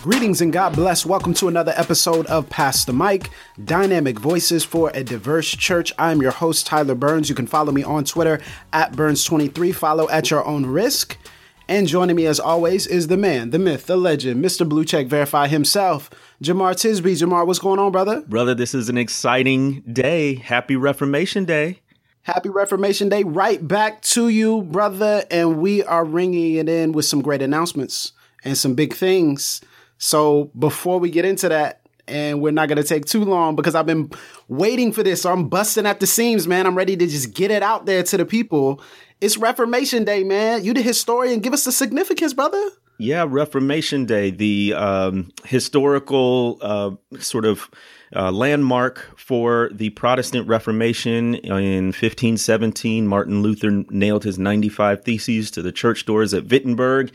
Greetings and God bless. Welcome to another episode of Pass the Mic, Dynamic Voices for a Diverse Church. I'm your host, Tyler Burns. You can follow me on Twitter at Burns23. Follow at your own risk. And joining me as always is the man, the myth, the legend, Mr. Blue Check Verify himself, Jemar Tisby. Jemar, what's going on, brother? Brother, this is an exciting day. Happy Reformation Day. Happy Reformation Day. Right back to you, brother. And we are ringing it in with some great announcements and some big things. So before we get into that, and we're not going to take too long because I've been waiting for this. So I'm busting at the seams, man. I'm ready to just get it out there to the people. It's Reformation Day, man. You the historian. Give us the significance, brother. Yeah, Reformation Day, the um, historical uh, sort of uh, landmark for the Protestant Reformation in 1517. Martin Luther nailed his 95 Theses to the church doors at Wittenberg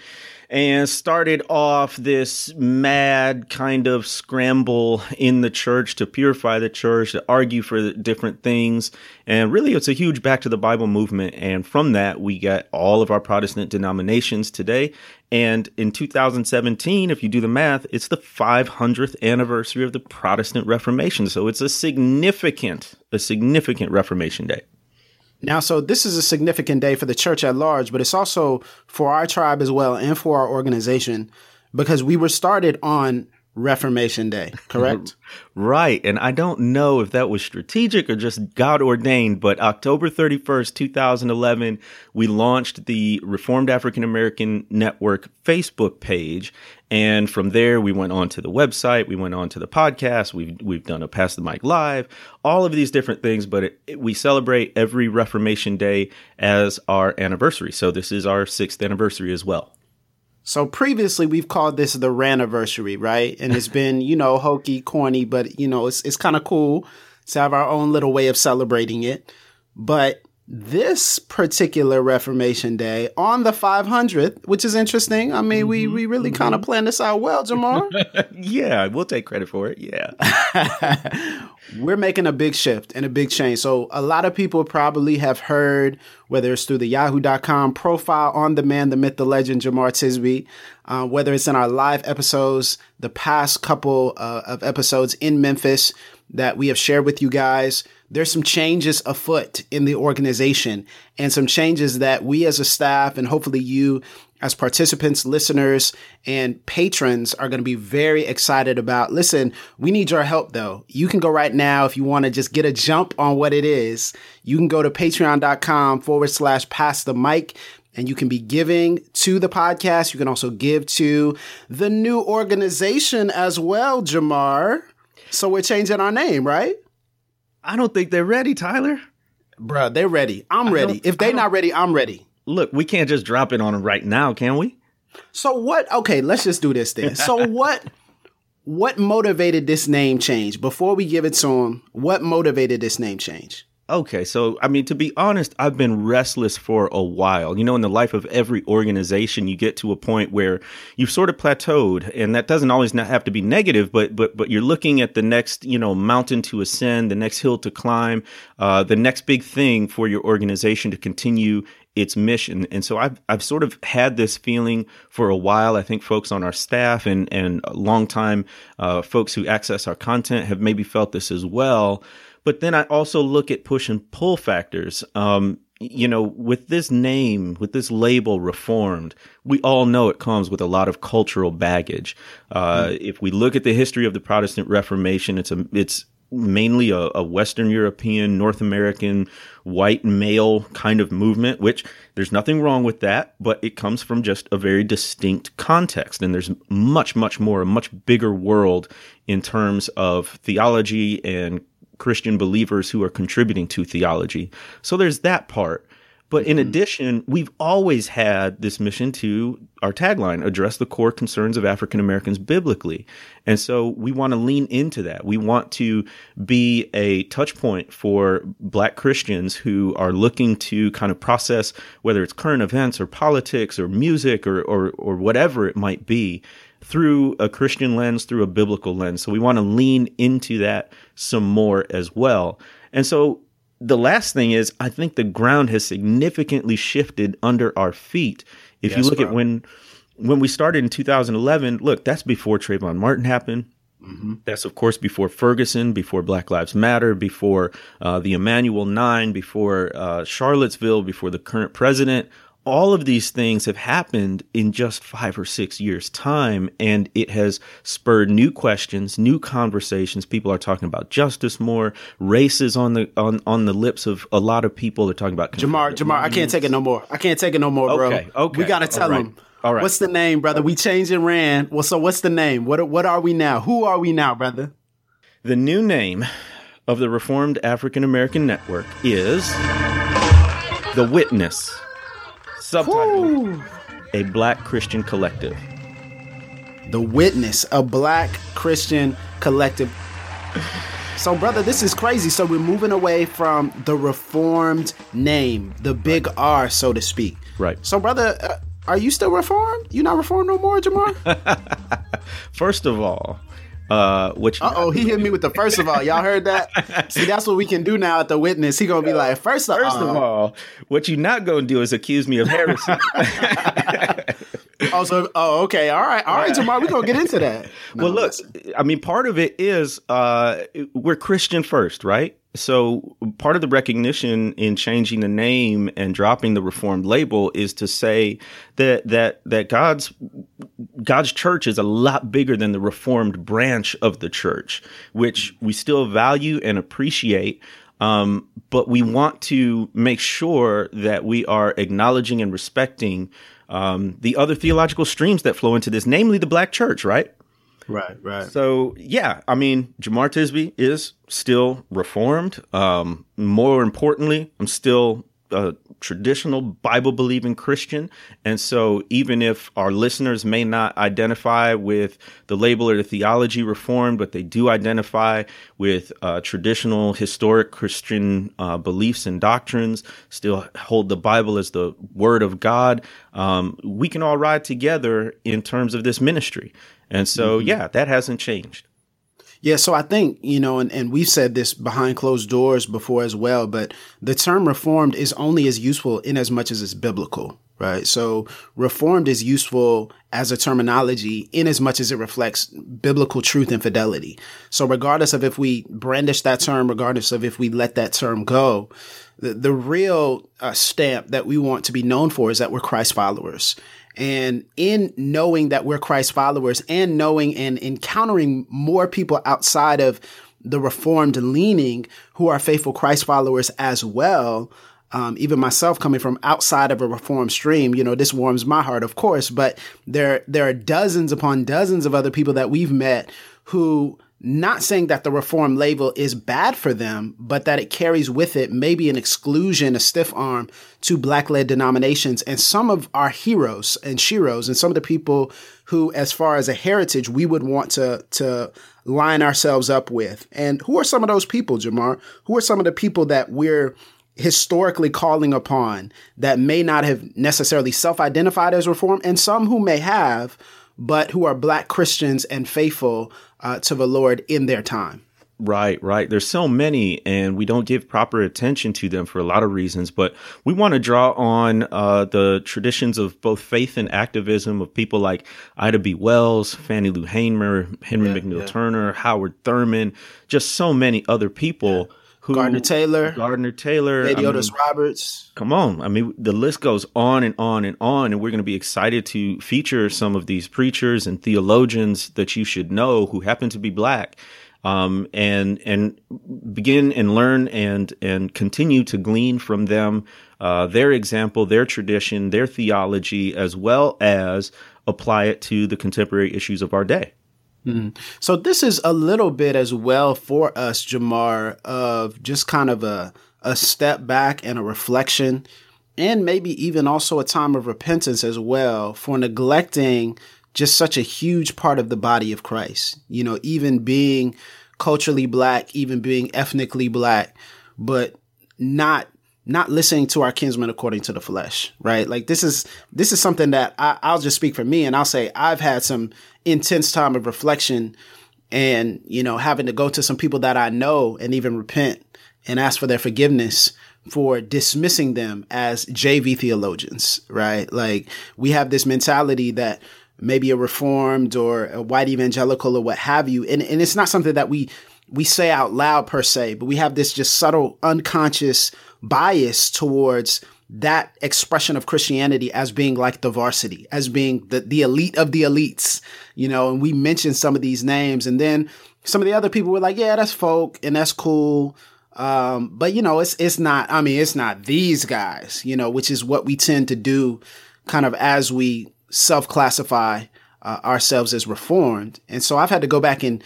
and started off this mad kind of scramble in the church to purify the church, to argue for different things. And really, it's a huge back to the Bible movement. And from that, we get all of our Protestant denominations today. And in 2017, if you do the math, it's the 500th anniversary of the Protestant Reformation. So it's a significant, a significant Reformation Day. Now, so this is a significant day for the church at large, but it's also for our tribe as well and for our organization because we were started on Reformation Day, correct? right. And I don't know if that was strategic or just God ordained, but October 31st, 2011, we launched the Reformed African American Network Facebook page. And from there, we went on to the website, we went on to the podcast, we've, we've done a Pass the Mic Live, all of these different things, but it, it, we celebrate every Reformation Day as our anniversary. So this is our sixth anniversary as well. So previously we've called this the Raniversary, right? And it's been, you know, hokey, corny, but you know, it's it's kind of cool to have our own little way of celebrating it. But this particular Reformation Day on the 500th, which is interesting. I mean, mm-hmm, we we really mm-hmm. kind of planned this out well, Jemar. yeah, we'll take credit for it. Yeah. We're making a big shift and a big change. So a lot of people probably have heard, whether it's through the yahoo.com profile on the man, the myth, the legend, Jemar Tisby, uh, whether it's in our live episodes, the past couple uh, of episodes in Memphis that we have shared with you guys there's some changes afoot in the organization and some changes that we as a staff and hopefully you as participants, listeners, and patrons are going to be very excited about. Listen, we need your help though. You can go right now if you want to just get a jump on what it is. You can go to patreon.com forward slash pass the mic and you can be giving to the podcast. You can also give to the new organization as well, Jamar. So we're changing our name, right? I don't think they're ready, Tyler. Bruh, they're ready. I'm ready. If they're not ready, I'm ready. Look, we can't just drop it on them right now, can we? So what? Okay, let's just do this then. So what? What motivated this name change? Before we give it to them, what motivated this name change? Okay, so I mean, to be honest, I've been restless for a while. You know, in the life of every organization, you get to a point where you've sort of plateaued, and that doesn't always not have to be negative, but but but you're looking at the next, you know, mountain to ascend, the next hill to climb, uh, the next big thing for your organization to continue its mission. And so I've I've sort of had this feeling for a while. I think folks on our staff and and longtime uh, folks who access our content have maybe felt this as well. But then I also look at push and pull factors. Um, you know, with this name, with this label, Reformed, we all know it comes with a lot of cultural baggage. Uh, mm. If we look at the history of the Protestant Reformation, it's a it's mainly a, a, Western European, North American, white male kind of movement, which there's nothing wrong with that, but it comes from just a very distinct context. And there's much, much more, a much bigger world in terms of theology and Christian believers who are contributing to theology. So there's that part. But in mm-hmm. addition, we've always had this mission to our tagline address the core concerns of African Americans biblically. And so we want to lean into that. We want to be a touch point for black Christians who are looking to kind of process whether it's current events or politics or music or, or, or whatever it might be through a Christian lens, through a biblical lens. So we want to lean into that some more as well. And so the last thing is, I think the ground has significantly shifted under our feet. If yes, you look bro. at when when we started in 2011, look, that's before Trayvon Martin happened. Mm-hmm. That's of course before Ferguson, before Black Lives Matter, before uh, the Emanuel Nine, before uh, Charlottesville, before the current president all of these things have happened in just five or six years' time, and it has spurred new questions, new conversations. People are talking about justice more. Race is on the on, on the lips of a lot of people. They're talking about Jemar. Jemar, I can't take it no more. I can't take it no more, bro. Okay, okay. We gotta tell them. All right. What's the name, brother? We changed and ran. Well, so what's the name? What what are we now? Who are we now, brother? The new name of the Reformed African American Network is the Witness. Subtitle A Black Christian Collective. The Witness, a Black Christian Collective. So, brother, this is crazy. So, we're moving away from the reformed name, the big right. R, so to speak. Right. So, brother, uh, are you still reformed? You not reformed no more, Jemar? First of all, uh, which uh oh, he hit me with the first of all. Y'all heard that? See, that's what we can do now at the witness. He gonna be like, first of, first of all, what you not gonna do is accuse me of heresy. also, oh, okay, all right, all right, tomorrow we're gonna get into that. No, well, look, I mean, part of it is uh, we're Christian first, right? So part of the recognition in changing the name and dropping the reformed label is to say that that that God's God's church is a lot bigger than the reformed branch of the church, which we still value and appreciate. Um, but we want to make sure that we are acknowledging and respecting um, the other theological streams that flow into this, namely the black church, right? Right, right. So yeah, I mean, Jemar Tisby is still reformed. Um, more importantly, I'm still a traditional Bible believing Christian. And so even if our listeners may not identify with the label or the theology reformed, but they do identify with uh, traditional historic Christian uh, beliefs and doctrines, still hold the Bible as the word of God, um, we can all ride together in terms of this ministry. And so, mm-hmm. yeah, that hasn't changed. Yeah, so I think, you know, and, and we've said this behind closed doors before as well, but the term reformed is only as useful in as much as it's biblical, right? So reformed is useful as a terminology in as much as it reflects biblical truth and fidelity. So regardless of if we brandish that term, regardless of if we let that term go, the, the real uh, stamp that we want to be known for is that we're Christ followers. And in knowing that we're Christ followers and knowing and encountering more people outside of the reformed leaning who are faithful Christ followers as well, um, even myself coming from outside of a reform stream, you know, this warms my heart, of course, but there, there are dozens upon dozens of other people that we've met who not saying that the reform label is bad for them, but that it carries with it maybe an exclusion, a stiff arm to black led denominations. And some of our heroes and sheroes and some of the people who, as far as a heritage, we would want to, to line ourselves up with. And who are some of those people, Jemar? Who are some of the people that we're historically calling upon that may not have necessarily self identified as reform and some who may have, but who are black Christians and faithful uh, to the Lord in their time. Right, right. There's so many, and we don't give proper attention to them for a lot of reasons. But we want to draw on uh, the traditions of both faith and activism of people like Ida B. Wells, Fannie Lou Hamer, Henry yeah, McNeal yeah. Turner, Howard Thurman, just so many other people. Yeah. Who, Gardner Taylor, Gardner Taylor, J. Deotis mean, Roberts. Come on, I mean the list goes on and on and on, and we're going to be excited to feature some of these preachers and theologians that you should know who happen to be black, um, and and begin and learn and and continue to glean from them uh, their example, their tradition, their theology, as well as apply it to the contemporary issues of our day. Mm-hmm. So this is a little bit as well for us, Jemar, of just kind of a a step back and a reflection and maybe even also a time of repentance as well for neglecting just such a huge part of the body of Christ. You know, even being culturally black, even being ethnically black, but not not listening to our kinsmen according to the flesh, right? Like this is this is something that I, I'll just speak for me, and I'll say I've had some intense time of reflection, and you know, having to go to some people that I know and even repent and ask for their forgiveness for dismissing them as JV theologians, right? Like we have this mentality that maybe a reformed or a white evangelical or what have you, and and it's not something that we we say out loud per se, but we have this just subtle unconscious bias towards that expression of Christianity as being like the varsity, as being the, the elite of the elites, you know, and we mentioned some of these names and then some of the other people were like, yeah, that's folk and that's cool. Um, but you know, it's, it's not, I mean, it's not these guys, you know, which is what we tend to do kind of as we self classify uh, ourselves as reformed. And so I've had to go back and,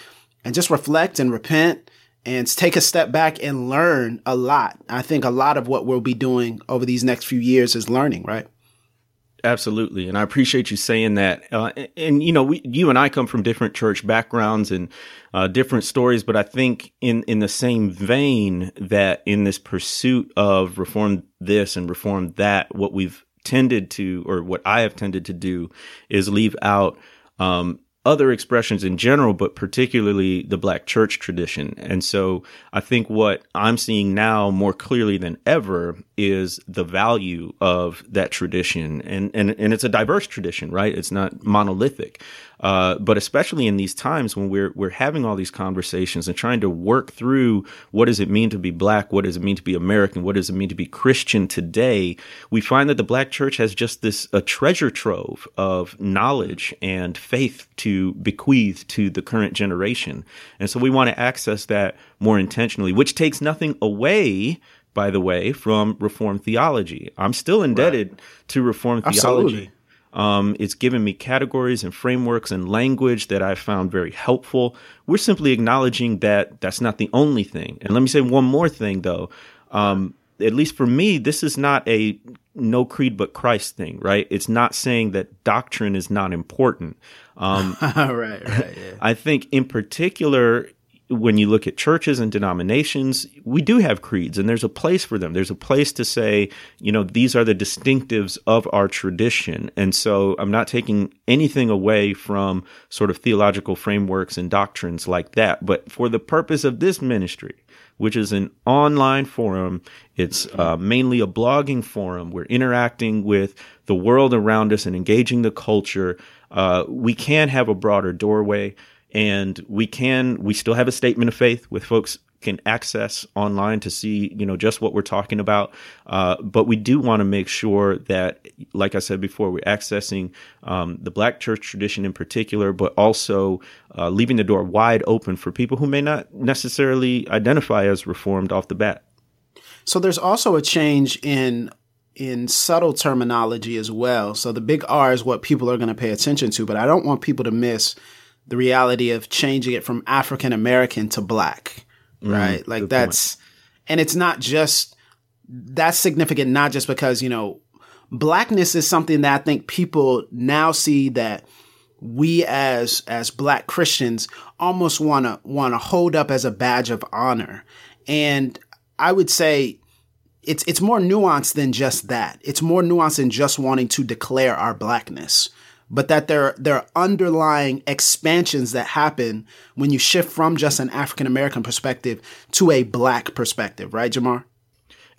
and just reflect and repent and take a step back and learn a lot. I think a lot of what we'll be doing over these next few years is learning, right? Absolutely, and I appreciate you saying that. Uh, and, and, you know, we, you and I come from different church backgrounds and uh, different stories, but I think in in the same vein that in this pursuit of reform this and reform that, what we've tended to, or what I have tended to do, is leave out um, other expressions in general, but particularly the black church tradition. And so I think what I'm seeing now more clearly than ever is the value of that tradition. And, and, and it's a diverse tradition, right? It's not monolithic. Uh, but especially in these times when we're we're having all these conversations and trying to work through what does it mean to be black, what does it mean to be American, what does it mean to be Christian today, we find that the black church has just this a treasure trove of knowledge and faith to bequeath to the current generation, and so we want to access that more intentionally, which takes nothing away by the way, from Reformed theology. I'm still indebted right. to Reformed theology. Absolutely. Um, it's given me categories and frameworks and language that I found very helpful. We're simply acknowledging that that's not the only thing. And let me say one more thing, though. Um, at least for me, this is not a no creed but Christ thing, right? It's not saying that doctrine is not important. Um, right, right. Yeah. I think, in particular, when you look at churches and denominations, we do have creeds and there's a place for them. There's a place to say, you know, these are the distinctives of our tradition. And so I'm not taking anything away from sort of theological frameworks and doctrines like that. But for the purpose of this ministry, which is an online forum, it's uh, mainly a blogging forum. We're interacting with the world around us and engaging the culture. Uh, we can have a broader doorway and we can we still have a statement of faith with folks can access online to see you know just what we're talking about. Uh, but we do want to make sure that like i said before we're accessing um, the black church tradition in particular but also uh, leaving the door wide open for people who may not necessarily identify as reformed off the bat. So there's also a change in in subtle terminology as well. So the big r is what people are going to pay attention to but i don't want people to miss the reality of changing it from African American to black, mm, right? Like that's, point. and it's not just, that's significant, not just because, you know, blackness is something that I think people now see that we as, as black Christians almost want to, want to hold up as a badge of honor. And I would say, it's it's more nuanced than just that. It's more nuanced than just wanting to declare our blackness but that there, there are underlying expansions that happen when you shift from just an African American perspective to a black perspective, right, Jemar?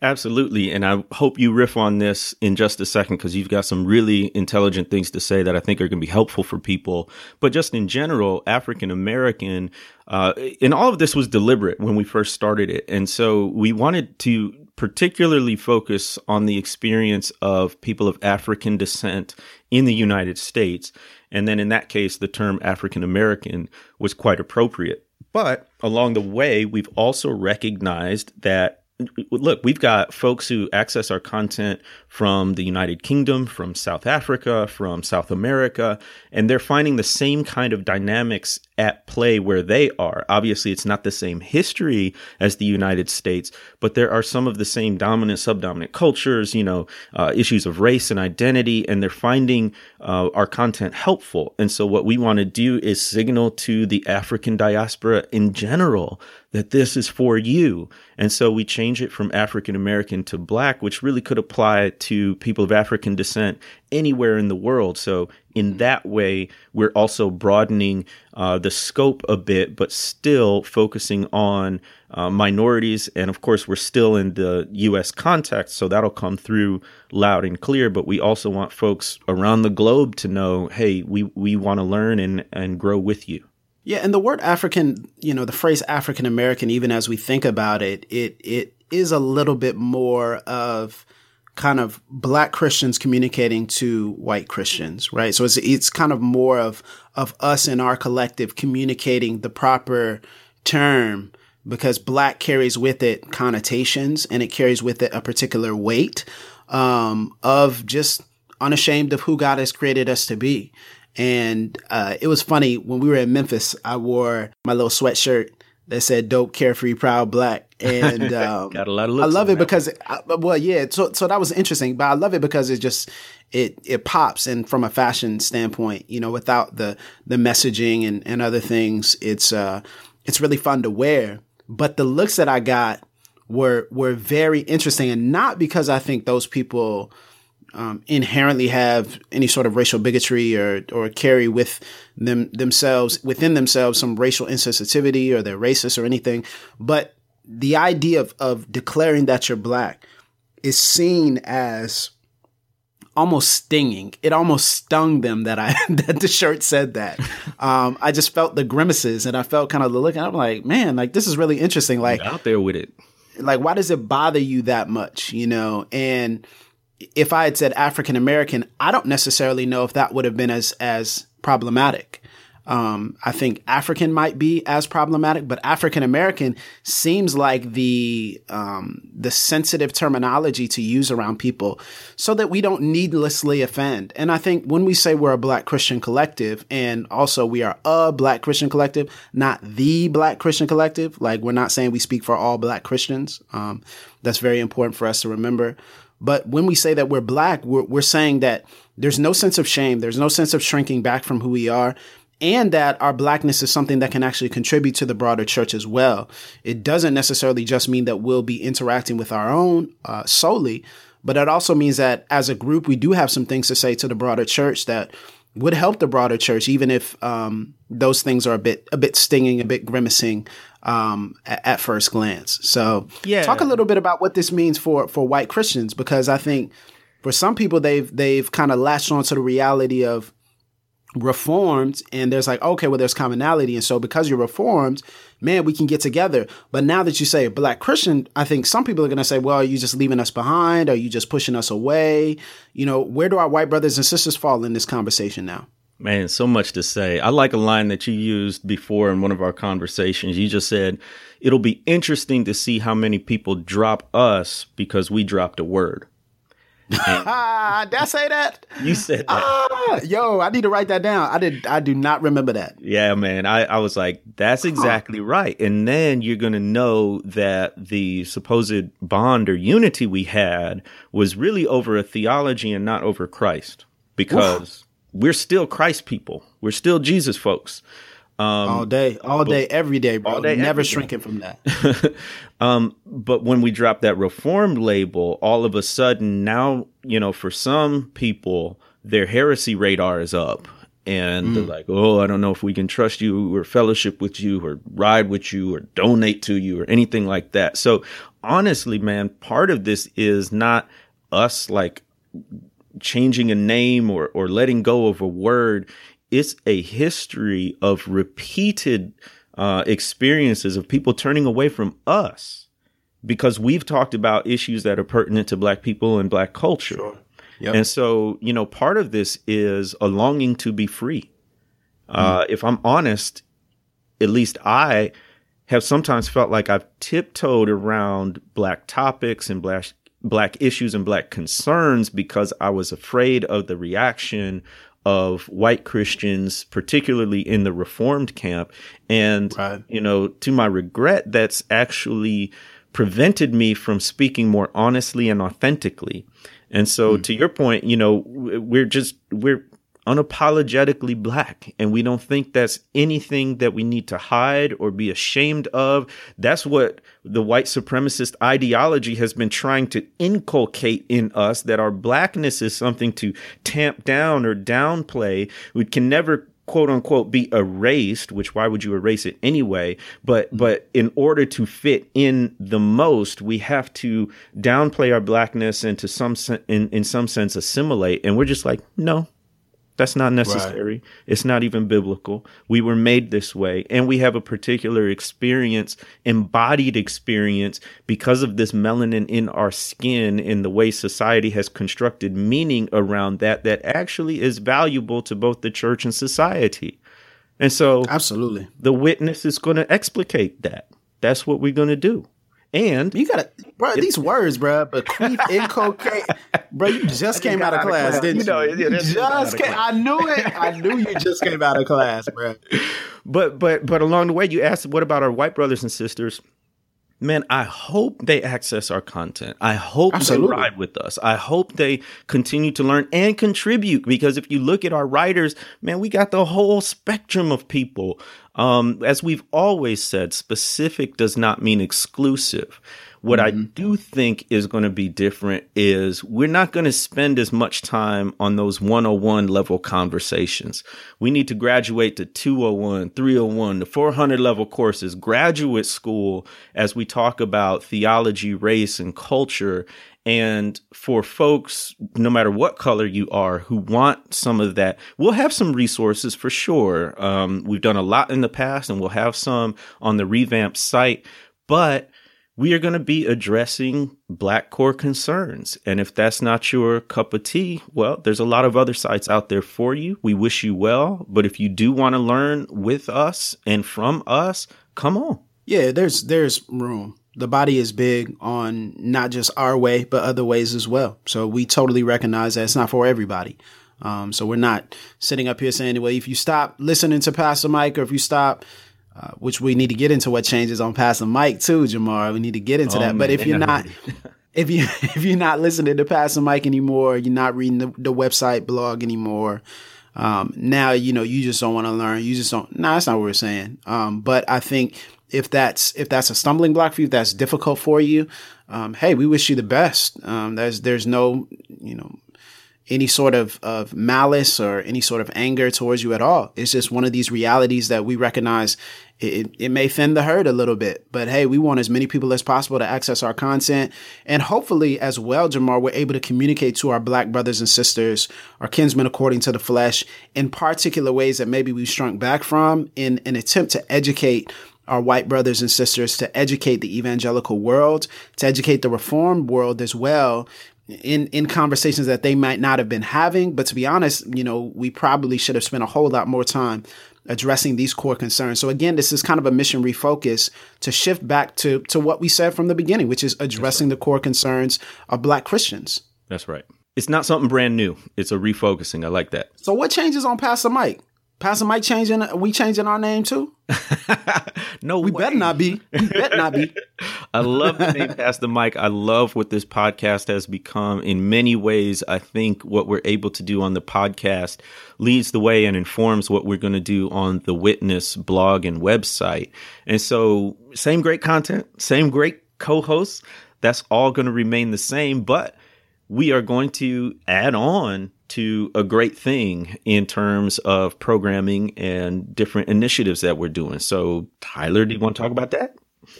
Absolutely. And I hope you riff on this in just a second because you've got some really intelligent things to say that I think are going to be helpful for people. But just in general, African American, uh, and all of this was deliberate when we first started it. And so we wanted to particularly focus on the experience of people of African descent in the United States. And then in that case, the term African American was quite appropriate. But along the way, we've also recognized that look, we've got folks who access our content from the United Kingdom, from South Africa, from South America, and they're finding the same kind of dynamics at play where they are. Obviously, it's not the same history as the United States, but there are some of the same dominant, subdominant cultures, you know, uh, issues of race and identity, and they're finding uh, our content helpful. And so, what we want to do is signal to the African diaspora in general that this is for you. And so we change it from African American to black, which really could apply to people of African descent anywhere in the world. So in that way, we're also broadening uh, the scope a bit, but still focusing on uh, minorities. And of course, we're still in the U.S. context, so that'll come through loud and clear. But we also want folks around the globe to know, hey, we, we want to learn and, and grow with you. Yeah, and the word African, you know, the phrase African American, even as we think about it, it it is a little bit more of kind of black Christians communicating to white Christians, right? So it's it's kind of more of of us in our collective communicating the proper term because black carries with it connotations and it carries with it a particular weight um, of just unashamed of who God has created us to be. And uh, it was funny when we were in Memphis. I wore my little sweatshirt that said "Dope, Carefree, Proud, Black," and um, got a lot of. looks. I love it because, I, well, yeah. So, so that was interesting, but I love it because it just it it pops, and from a fashion standpoint, you know, without the the messaging and and other things, it's uh it's really fun to wear. But the looks that I got were were very interesting, and not because I think those people um, inherently have any sort of racial bigotry or or carry with them themselves within themselves some racial insensitivity or they're racist or anything. But the idea of of declaring that you're black is seen as almost stinging. It almost stung them that I that the shirt said that. Um, I just felt the grimaces and I felt kind of the look. And I'm like, man, like this is really interesting. Like You're out there with it. Like, why does it bother you that much? You know, and if I had said African American, I don't necessarily know if that would have been as as problematic. Um, I think African might be as problematic, but African American seems like the um, the sensitive terminology to use around people, so that we don't needlessly offend. And I think when we say we're a Black Christian collective, and also we are a Black Christian collective, not the Black Christian collective, like we're not saying we speak for all Black Christians. Um, that's very important for us to remember. But when we say that we're black, we're, we're saying that there's no sense of shame. There's no sense of shrinking back from who we are and that our blackness is something that can actually contribute to the broader church as well. It doesn't necessarily just mean that we'll be interacting with our own uh, solely, but it also means that as a group, we do have some things to say to the broader church that would help the broader church, even if um, those things are a bit a bit stinging, a bit grimacing um, at, at, first glance. So, yeah. talk a little bit about what this means for for white Christians, because I think for some people they've they've kind of latched onto the reality of reformed and there's like okay well there's commonality and so because you're reformed man we can get together but now that you say black christian i think some people are going to say well are you just leaving us behind are you just pushing us away you know where do our white brothers and sisters fall in this conversation now Man, so much to say. I like a line that you used before in one of our conversations. You just said, it'll be interesting to see how many people drop us because we dropped a word. did I say that? You said that. Ah, yo, I need to write that down. I did. I do not remember that. Yeah, man. I, I was like, that's exactly huh. right. And then you're gonna know that the supposed bond or unity we had was really over a theology and not over Christ, because we're still Christ people. We're still Jesus folks. Um, all day, all day, every day, bro. All day, Never shrinking from that. um, but when we drop that reformed label, all of a sudden now, you know, for some people, their heresy radar is up. And mm. they're like, oh, I don't know if we can trust you or fellowship with you or ride with you or donate to you or anything like that. So honestly, man, part of this is not us like changing a name or, or letting go of a word. It's a history of repeated uh, experiences of people turning away from us because we've talked about issues that are pertinent to Black people and Black culture. Sure. Yep. And so, you know, part of this is a longing to be free. Uh, mm. If I'm honest, at least I have sometimes felt like I've tiptoed around Black topics and Black black issues and black concerns because I was afraid of the reaction of white Christians, particularly in the Reformed camp. And, right. you know, to my regret, that's actually prevented me from speaking more honestly and authentically. And so, mm. to your point, you know, we're just, we're unapologetically black. And we don't think that's anything that we need to hide or be ashamed of. That's what the white supremacist ideology has been trying to inculcate in us that our blackness is something to tamp down or downplay. We can never quote unquote be erased which why would you erase it anyway but mm-hmm. but in order to fit in the most we have to downplay our blackness and to some in in some sense assimilate and we're just like no that's not necessary. Right. It's not even biblical. We were made this way. And we have a particular experience, embodied experience, because of this melanin in our skin in the way society has constructed meaning around that, that actually is valuable to both the church and society. And so, absolutely, the witness is going to explicate that. That's what we're going to do. And you gotta, bro. It, these words, bro. Bequeath, inculcate, bro. You just came out of class, class, didn't you? Know, you just came. I knew it. I knew you just came out of class, bro. But but but along the way, you asked, what about our white brothers and sisters? man, I hope they access our content. I hope Absolutely. they ride with us. I hope they continue to learn and contribute because if you look at our writers, man, we got the whole spectrum of people. Um, as we've always said, specific does not mean exclusive. What mm-hmm. I do think is going to be different is we're not going to spend as much time on those 101 level conversations. We need to graduate to 201, 301, the 400 level courses, graduate school, as we talk about theology, race, and culture. And for folks, no matter what color you are, who want some of that, we'll have some resources for sure. Um, we've done a lot in the past and we'll have some on the revamped site. But we are going to be addressing black core concerns. And if that's not your cup of tea, well, there's a lot of other sites out there for you. We wish you well. But if you do want to learn with us and from us, come on. Yeah, there's there's room. The body is big on not just our way, but other ways as well. So we totally recognize that it's not for everybody. Um, so we're not sitting up here saying, well, if you stop listening to Pass the Mic or if you stop uh, which we need to get into what changes on Pass the Mic too, Jemar. We need to get into oh, that. Man, but if you're not, if you if you're not listening to Pass the Mic anymore, you're not reading the, the website blog anymore. Um, now you know you just don't want to learn. You just don't. No, nah, that's not what we're saying. Um, but I think if that's if that's a stumbling block for you, if that's difficult for you, um, hey, we wish you the best. Um, there's there's no you know any sort of, of malice or any sort of anger towards you at all. It's just one of these realities that we recognize it, it may thin the herd a little bit, but hey, we want as many people as possible to access our content. And hopefully, as well, Jemar, we're able to communicate to our black brothers and sisters, our kinsmen according to the flesh, in particular ways that maybe we've shrunk back from in an attempt to educate our white brothers and sisters, to educate the evangelical world, to educate the reformed world as well, in in conversations that they might not have been having. But to be honest, you know, we probably should have spent a whole lot more time addressing these core concerns. So again, this is kind of a mission refocus to shift back to to what we said from the beginning, which is addressing right. the core concerns of black Christians. That's right. It's not something brand new. It's a refocusing. I like that. So what changes on Pass the Mic? Pass the Mic changing we changing our name too? no, we way. better not be. We better not be. I love the name Pass the Mic. I love what this podcast has become. In many ways, I think what we're able to do on the podcast leads the way and informs what we're going to do on the Witness blog and website. And so, same great content, same great co-hosts. That's all going to remain the same, but we are going to add on to a great thing in terms of programming and different initiatives that we're doing. So, Tyler, do you want to talk about that?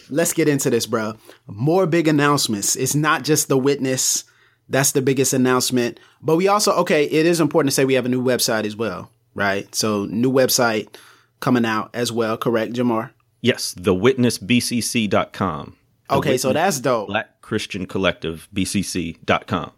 Let's get into this, bro. More big announcements. It's not just the witness. That's the biggest announcement. But we also, okay, it is important to say we have a new website as well, right? So, new website coming out as well, correct, Jemar? Yes, thewitnessbcc.com. The okay, Witness so that's dope. Black Christian Collective, bcc.com.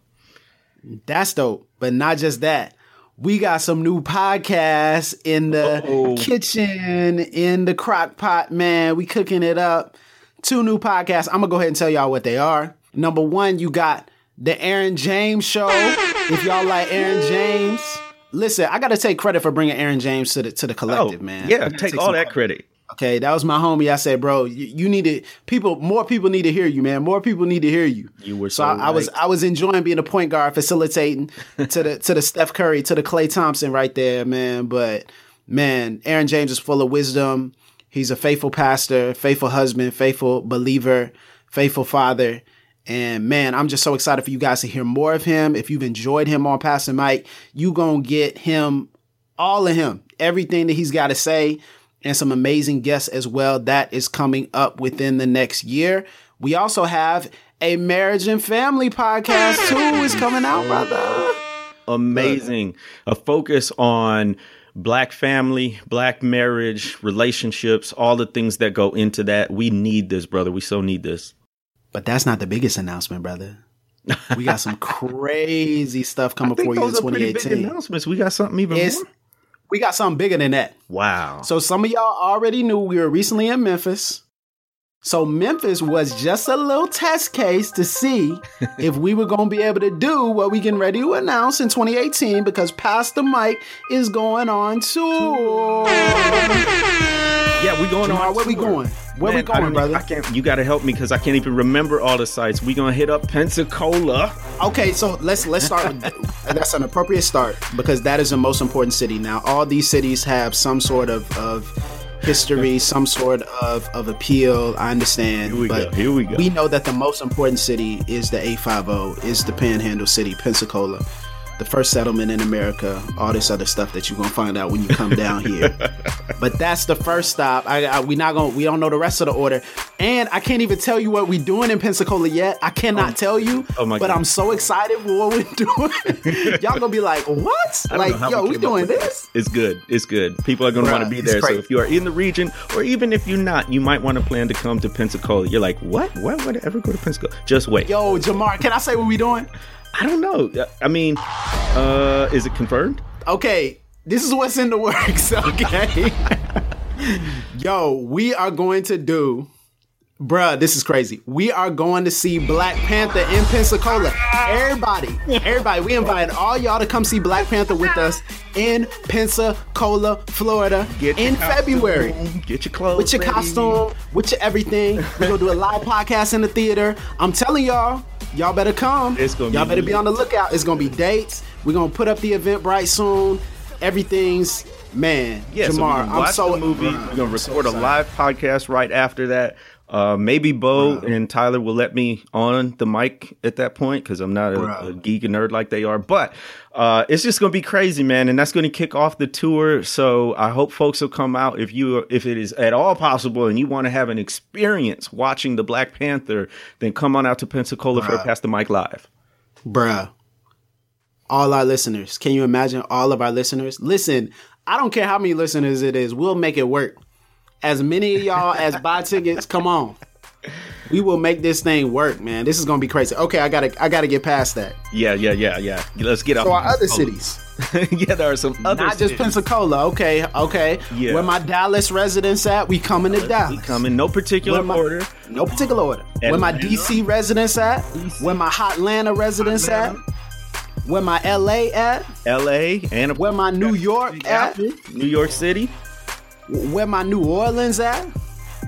That's dope. But not just that. We got some new podcasts in the Uh-oh. kitchen, in the crock pot, man. We cooking it up. Two new podcasts. I'm gonna go ahead and tell y'all what they are. Number one, you got the Aaron James Show. If y'all like Aaron James, listen, I got to take credit for bringing Aaron James to the to the collective, oh, man. Yeah, take all that credit. Okay, that was my homie. I said, bro, you, you need to people. More people need to hear you, man. More people need to hear you. You were so, so I, I was. I was enjoying being a point guard, facilitating to the to the Steph Curry, to the Klay Thompson right there, man. But man, Aaron James is full of wisdom. He's a faithful pastor, faithful husband, faithful believer, faithful father. And man, I'm just so excited for you guys to hear more of him. If you've enjoyed him on Pass the Mic, you gonna get him, all of him, everything that he's got to say, and some amazing guests as well. That is coming up within the next year. We also have a marriage and family podcast too is coming out, brother. Amazing. A focus on black family, black marriage, relationships, all the things that go into that. We need this, brother. We so need this. But that's not the biggest announcement, brother. We got some crazy stuff coming for you in those are pretty big 2018. announcements. We got something even It's, more. We got something bigger than that. Wow. So some of y'all already knew we were recently in Memphis. So Memphis was just a little test case to see if we were going to be able to do what we getting ready to announce in 2018 because Pass the Mic is going on tour. yeah, we going on. where we going? Where we Man, I going, brother? I can't. You got to help me because I can't even remember all the sites. We gonna hit up Pensacola. Okay, so let's let's start with that's an appropriate start because that is the most important city. Now, all these cities have some sort of of history, some sort of of appeal. I understand, Here we but go, here we go. We know that the most important city is the 850, is the Panhandle city, Pensacola. The first settlement in America, all this other stuff that you're gonna find out when you come down here. but that's the first stop. I, I we not gonna we don't know the rest of the order, and I can't even tell you what we doing in Pensacola yet. I cannot tell you. oh my but God. I'm so excited for what we're doing. Y'all gonna be like, what? I don't know Like, yo, we up doing this? It's good. It's good. People are going to want to be there. So if you are in the region, or even if you're not, you might want to plan to come to Pensacola. You're like, what? What would I ever go to Pensacola? Just wait. Yo, Jemar, can I say what we doing? I don't know. I mean, uh, is it confirmed? Okay, this is what's in the works. Okay. Yo, we are going to do, bruh, this is crazy. We are going to see Black Panther in Pensacola. Everybody, everybody, we invite all y'all to come see Black Panther with us in Pensacola, Florida Get in costume, February. Get your clothes. With your costume, with your everything. We're gonna do a live podcast in the theater. I'm telling y'all, y'all better come. It's gonna y'all better be on the lookout. It's gonna be dates. We're gonna put up the Eventbrite soon. Everything's man. Yeah, Jemar, gonna I'm so the movie. Bruh, we're gonna I'm so record a live podcast right after that. Uh, maybe Bo and Tyler will let me on the mic at that point because I'm not a, Bruh. a geek and nerd like they are. But uh, it's just gonna be crazy, man, and that's gonna kick off the tour. So I hope folks will come out if you if it is at all possible and you want to have an experience watching the Black Panther, then come on out to Pensacola for Bruh. Pass the Mic Live. Bruh. All our listeners. Can you imagine all of our listeners? Listen, I don't care how many listeners it is. We'll make it work. As many of y'all as buy tickets, come on. We will make this thing work, man. This is gonna be crazy. Okay, I gotta I gotta get past that. Yeah, yeah, yeah, yeah. Let's get out. So our other cities. yeah, there are some other Not just. Pensacola. Okay, okay. Yeah. Where my Dallas residents at, we coming to Dallas. We coming. no particular my- order. No particular order. Where my DC residents at, where my Hotlanta residents at, where my LA at, L.A. and where my New York at, New York City. where my New Orleans at.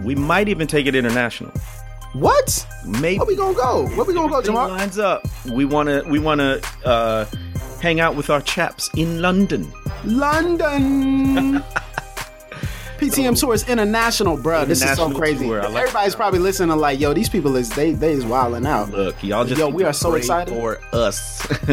We might even take it international. What? Maybe Where we gonna go? Where we gonna go, Jamal? lines up. We wanna we wanna uh, hang out with our chaps in London. London. PTM Tour is international, bro. This is so crazy. Like Everybody's that. probably listening like, yo, these people is they they is wilding out. Look, y'all just Yo, we are so excited. for us.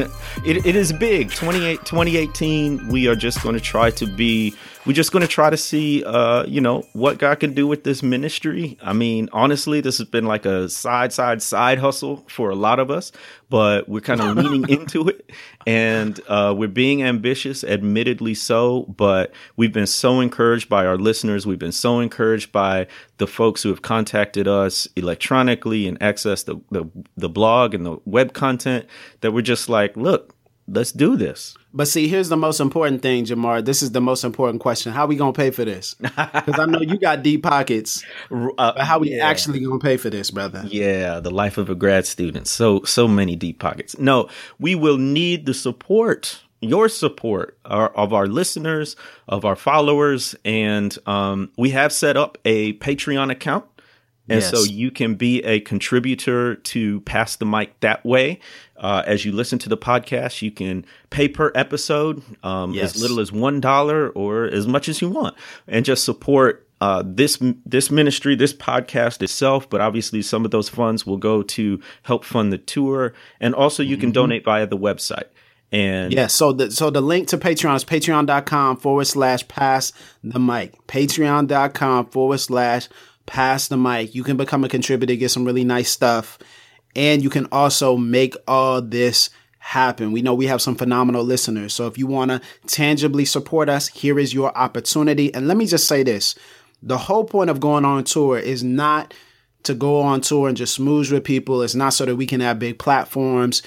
it, it is big. 28, 2018, we are just going to try to be, we're just going to try to see, uh, you know, what God can do with this ministry. I mean, honestly, this has been like a side, side, side hustle for a lot of us, but we're kind of leaning into it and uh, we're being ambitious, admittedly so, but we've been so encouraged by our listeners. We've been so encouraged by the folks who have contacted us electronically and accessed the, the, the blog and the web content that we're just like, look, let's do this. But see, here's the most important thing, Jemar. This is the most important question. How we gonna pay for this? Because I know you got deep pockets. Uh, But how we yeah. actually gonna pay for this, brother? Yeah, the life of a grad student. So so many deep pockets. No, we will need the support your support our, of our listeners, of our followers, and um, we have set up a Patreon account. And yes. so you can be a contributor to Pass the Mic that way. Uh, as you listen to the podcast, you can pay per episode, um, yes. as little as $1 or as much as you want, and just support uh, this this ministry, this podcast itself, but obviously some of those funds will go to help fund the tour, and also you can mm-hmm. donate via the website. And yeah, so the so the link to Patreon is patreon.com forward slash pass the mic. Patreon.com forward slash pass the mic. You can become a contributor, get some really nice stuff, and you can also make all this happen. We know we have some phenomenal listeners. So if you want to tangibly support us, here is your opportunity. And let me just say this the whole point of going on tour is not to go on tour and just smooze with people. It's not so that we can have big platforms.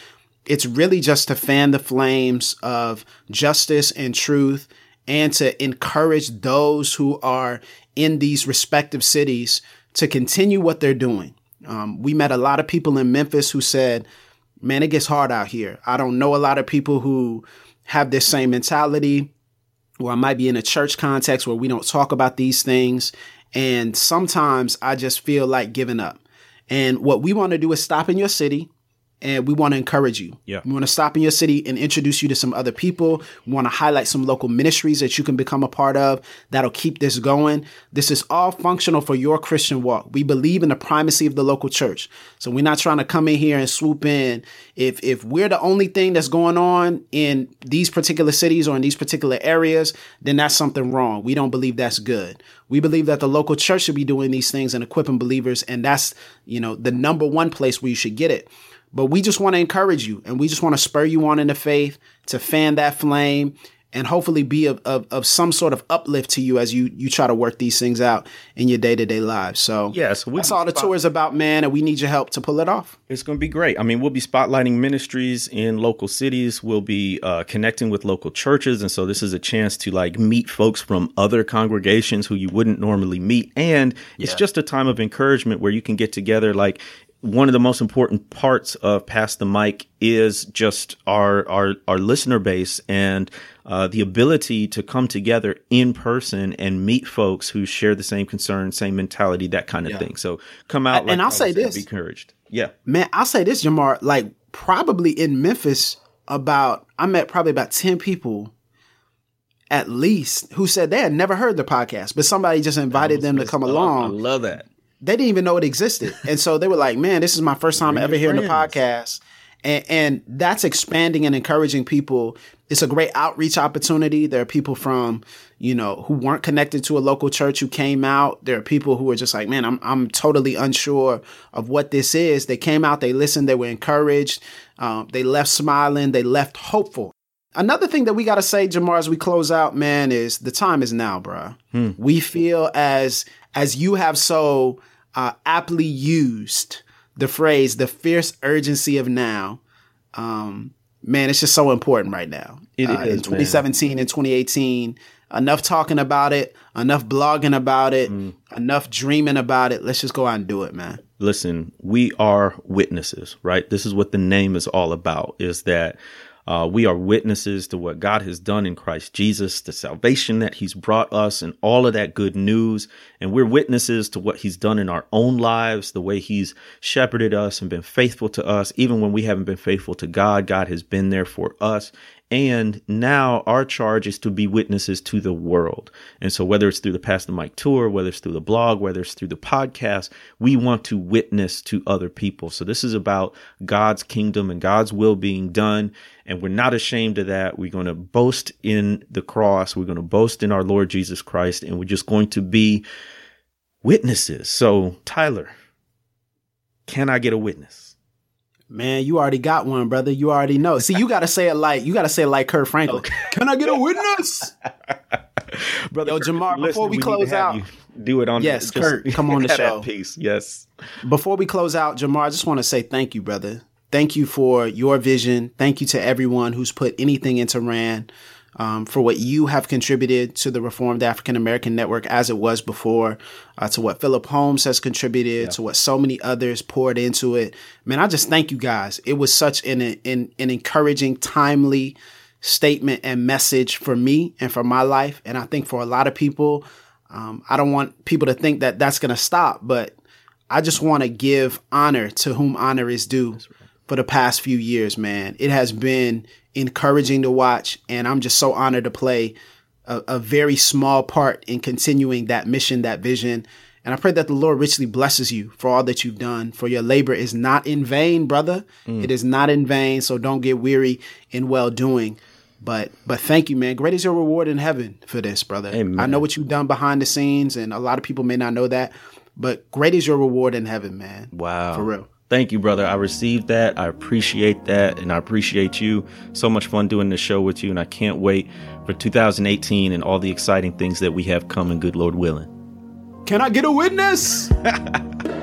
It's really just to fan the flames of justice and truth and to encourage those who are in these respective cities to continue what they're doing. Um, we met a lot of people in Memphis who said, man, it gets hard out here. I don't know a lot of people who have this same mentality or I might be in a church context where we don't talk about these things. And sometimes I just feel like giving up. And what we want to do is stop in your city and we want to encourage you. Yeah. We want to stop in your city and introduce you to some other people. We want to highlight some local ministries that you can become a part of that'll keep this going. This is all functional for your Christian walk. We believe in the primacy of the local church. So we're not trying to come in here and swoop in. If if we're the only thing that's going on in these particular cities or in these particular areas, then that's something wrong. We don't believe that's good. We believe that the local church should be doing these things and equipping believers and that's, you know, the number one place where you should get it. But we just want to encourage you and we just want to spur you on in the faith to fan that flame and hopefully be of, of, of, some sort of uplift to you as you you try to work these things out in your day to day lives. So yeah, so that's all the spot- tour is about, man, and we need your help to pull it off. It's going to be great. I mean, we'll be spotlighting ministries in local cities. We'll be uh, connecting with local churches, and so this is a chance to like meet folks from other congregations who you wouldn't normally meet, and yeah. it's just a time of encouragement where you can get together. Like one of the most important parts of Pass the Mic is just our our, our listener base and uh, the ability to come together in person and meet folks who share the same concerns, same mentality, that kind of yeah. thing. So come out, and I'll say this: be encouraged. Yeah, man, I'll say this, Jemar. Like probably in Memphis, about I met probably about ten people at least who said they had never heard the podcast, but somebody just invited them to come along. I love that they didn't even know it existed. And so they were like, man, this is my first time ever hearing the podcast. And, and, that's expanding and encouraging people. It's a great outreach opportunity. There are people from, you know, who weren't connected to a local church who came out. There are people who are just like, man, I'm, I'm totally unsure of what this is. They came out, they listened, they were encouraged. Um, they left smiling, they left hopeful. Another thing that we got to say, Jemar, as we close out, man, is the time is now, bruh. Hmm. We feel as, as you have so, uh, aptly used the phrase "the fierce urgency of now." Um, man, it's just so important right now. It uh, is, in 2017 man. and 2018. Enough talking about it, enough blogging about it, mm. enough dreaming about it. Let's just go out and do it, man. Listen, we are witnesses, right? This is what the name is all about. Is that uh, we are witnesses to what God has done in Christ Jesus, the salvation that He's brought us, and all of that good news. And we're witnesses to what He's done in our own lives, the way He's shepherded us and been faithful to us. Even when we haven't been faithful to God, God has been there for us. And now our charge is to be witnesses to the world. And so whether it's through the Pass the Mic tour, whether it's through the blog, whether it's through the podcast, we want to witness to other people. So this is about God's kingdom and God's will being done. And we're not ashamed of that. We're going to boast in the cross. We're going to boast in our Lord Jesus Christ. And we're just going to be witnesses. So Tyler, can I get a witness? Man, you already got one, brother. You already know. See, you gotta say it like you gotta say it like Kirk Franklin. Okay. Can I get a witness? brother, Yo, Jemar, before we, we close out, do it on yes, Kirk, come on the show. Peace, yes. Before we close out, Jemar, I just want to say thank you, brother. Thank you for your vision. Thank you to everyone who's put anything into RAAN um, for what you have contributed to the Reformed African American Network as it was before, uh, to what Philip Holmes has contributed, yeah. to what so many others poured into it. Man, I just thank you guys. It was such an, an, an encouraging, timely statement and message for me and for my life. And I think for a lot of people, um, I don't want people to think that that's going to stop, but I just want to give honor to whom honor is due for the past few years, man. It has been encouraging to watch, and I'm just so honored to play a, a very small part in continuing that mission, that vision. And I pray that the Lord richly blesses you for all that you've done. For your labor is not in vain, brother. Mm. It is not in vain. So don't get weary in well doing. But but thank you, man. Great is your reward in heaven for this, brother. Amen. I know what you've done behind the scenes, and a lot of people may not know that. But great is your reward in heaven, man. Wow. For real. Thank you, brother. I received that. I appreciate that. And I appreciate you. So much fun doing this show with you. And I can't wait for 2018 and all the exciting things that we have coming, good Lord willing. Can I get a witness?